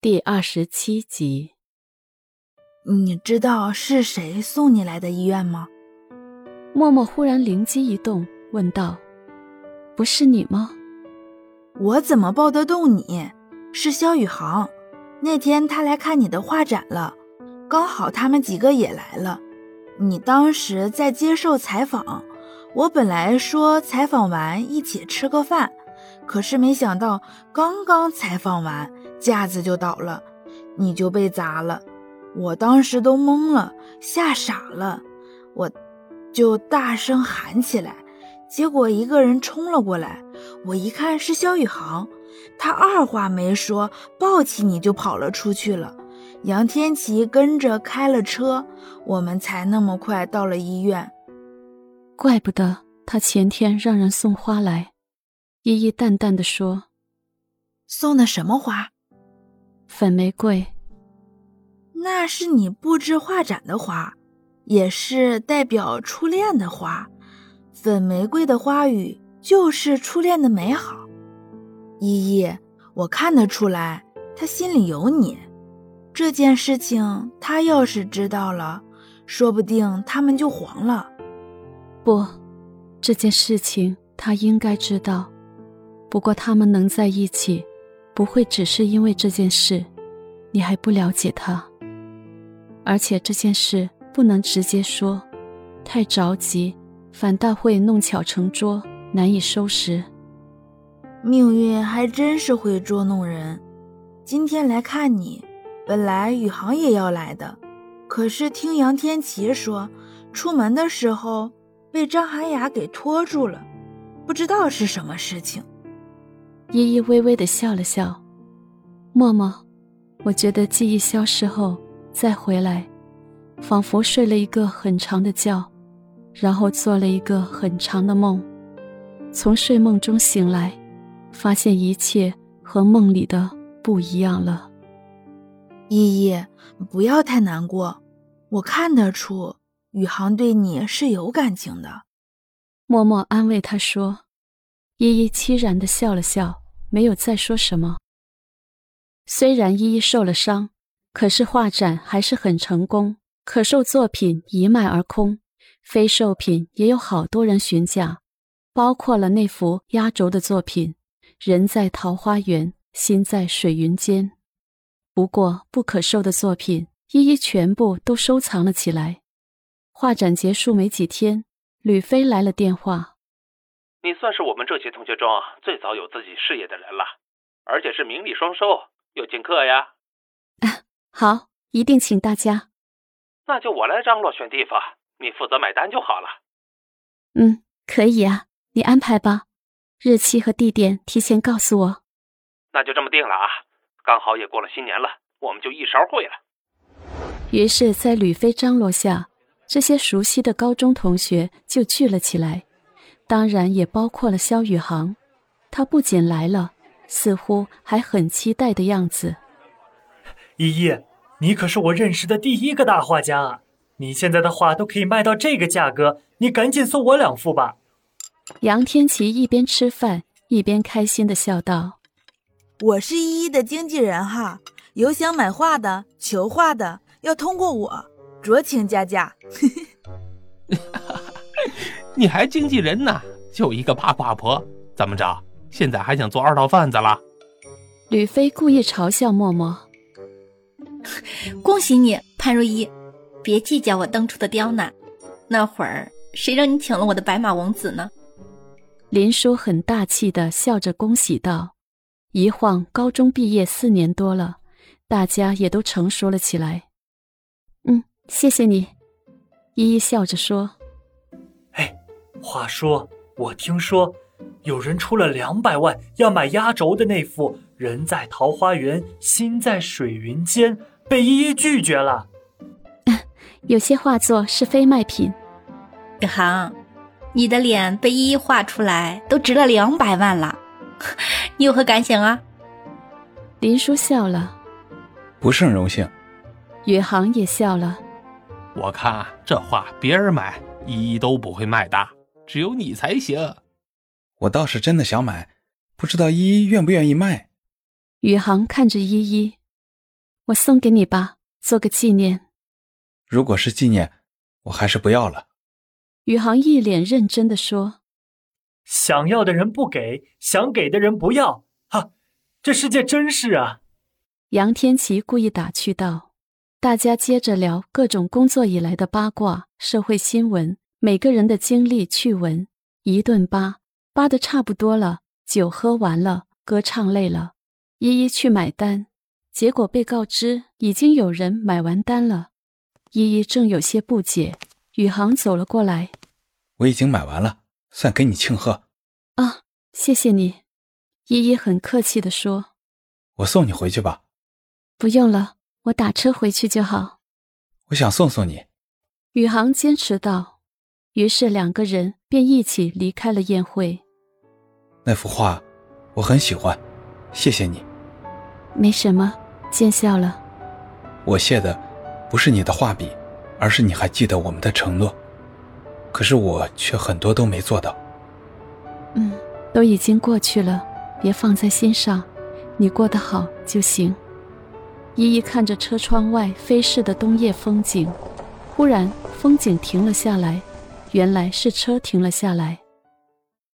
第二十七集。你知道是谁送你来的医院吗？默默忽然灵机一动，问道：“不是你吗？”我怎么抱得动你？是肖宇航。那天他来看你的画展了，刚好他们几个也来了。你当时在接受采访，我本来说采访完一起吃个饭，可是没想到刚刚采访完，架子就倒了，你就被砸了。我当时都懵了，吓傻了，我就大声喊起来，结果一个人冲了过来，我一看是肖宇航，他二话没说，抱起你就跑了出去了。杨天琪跟着开了车，我们才那么快到了医院。怪不得他前天让人送花来，依依淡淡的说：“送的什么花？粉玫瑰。那是你布置画展的花，也是代表初恋的花。粉玫瑰的花语就是初恋的美好。依依，我看得出来，他心里有你。”这件事情，他要是知道了，说不定他们就黄了。不，这件事情他应该知道。不过他们能在一起，不会只是因为这件事。你还不了解他，而且这件事不能直接说，太着急，反倒会弄巧成拙，难以收拾。命运还真是会捉弄人。今天来看你。本来宇航也要来的，可是听杨天琪说，出门的时候被张涵雅给拖住了，不知道是什么事情。依依微微的笑了笑，默默，我觉得记忆消失后再回来，仿佛睡了一个很长的觉，然后做了一个很长的梦，从睡梦中醒来，发现一切和梦里的不一样了。依依，不要太难过。我看得出宇航对你是有感情的。默默安慰他说。依依凄然的笑了笑，没有再说什么。虽然依依受了伤，可是画展还是很成功，可售作品一卖而空，非售品也有好多人询价，包括了那幅压轴的作品《人在桃花源，心在水云间》。不过，不可售的作品，依依全部都收藏了起来。画展结束没几天，吕飞来了电话：“你算是我们这些同学中最早有自己事业的人了，而且是名利双收，有请客呀！”“啊好，一定请大家。”“那就我来张罗选地方，你负责买单就好了。”“嗯，可以啊，你安排吧，日期和地点提前告诉我。”“那就这么定了啊。”刚好也过了新年了，我们就一勺烩了。于是，在吕飞张罗下，这些熟悉的高中同学就聚了起来，当然也包括了肖宇航。他不仅来了，似乎还很期待的样子。依依，你可是我认识的第一个大画家啊！你现在的画都可以卖到这个价格，你赶紧送我两幅吧。杨天琪一边吃饭一边开心的笑道。我是依依的经纪人哈，有想买画的、求画的，要通过我，酌情加价。你还经纪人呢？就一个八卦婆，怎么着？现在还想做二道贩子了？吕飞故意嘲笑默默。恭喜你，潘如意，别计较我当初的刁难。那会儿谁让你请了我的白马王子呢？林叔很大气的笑着恭喜道。一晃，高中毕业四年多了，大家也都成熟了起来。嗯，谢谢你，依依笑着说。哎，话说，我听说有人出了两百万要买压轴的那幅《人在桃花源，心在水云间》，被一一拒绝了。有些画作是非卖品。宇航，你的脸被一一画出来，都值了两百万了。你有何感想啊？林叔笑了，不是很荣幸。宇航也笑了。我看这画别人买一一都不会卖的，只有你才行。我倒是真的想买，不知道依依愿不愿意卖。宇航看着依依，我送给你吧，做个纪念。如果是纪念，我还是不要了。宇航一脸认真的说：“想要的人不给，想给的人不要，哈，这世界真是啊！”杨天琪故意打趣道。大家接着聊各种工作以来的八卦、社会新闻，每个人的经历趣闻，一顿扒，扒的差不多了，酒喝完了，歌唱累了，依依去买单，结果被告知已经有人买完单了。依依正有些不解，宇航走了过来，我已经买完了，算给你庆贺。啊，谢谢你，依依很客气的说。我送你回去吧。不用了。我打车回去就好。我想送送你，宇航坚持道。于是两个人便一起离开了宴会。那幅画我很喜欢，谢谢你。没什么，见笑了。我谢的不是你的画笔，而是你还记得我们的承诺。可是我却很多都没做到。嗯，都已经过去了，别放在心上。你过得好就行。依依看着车窗外飞逝的冬夜风景，忽然风景停了下来，原来是车停了下来。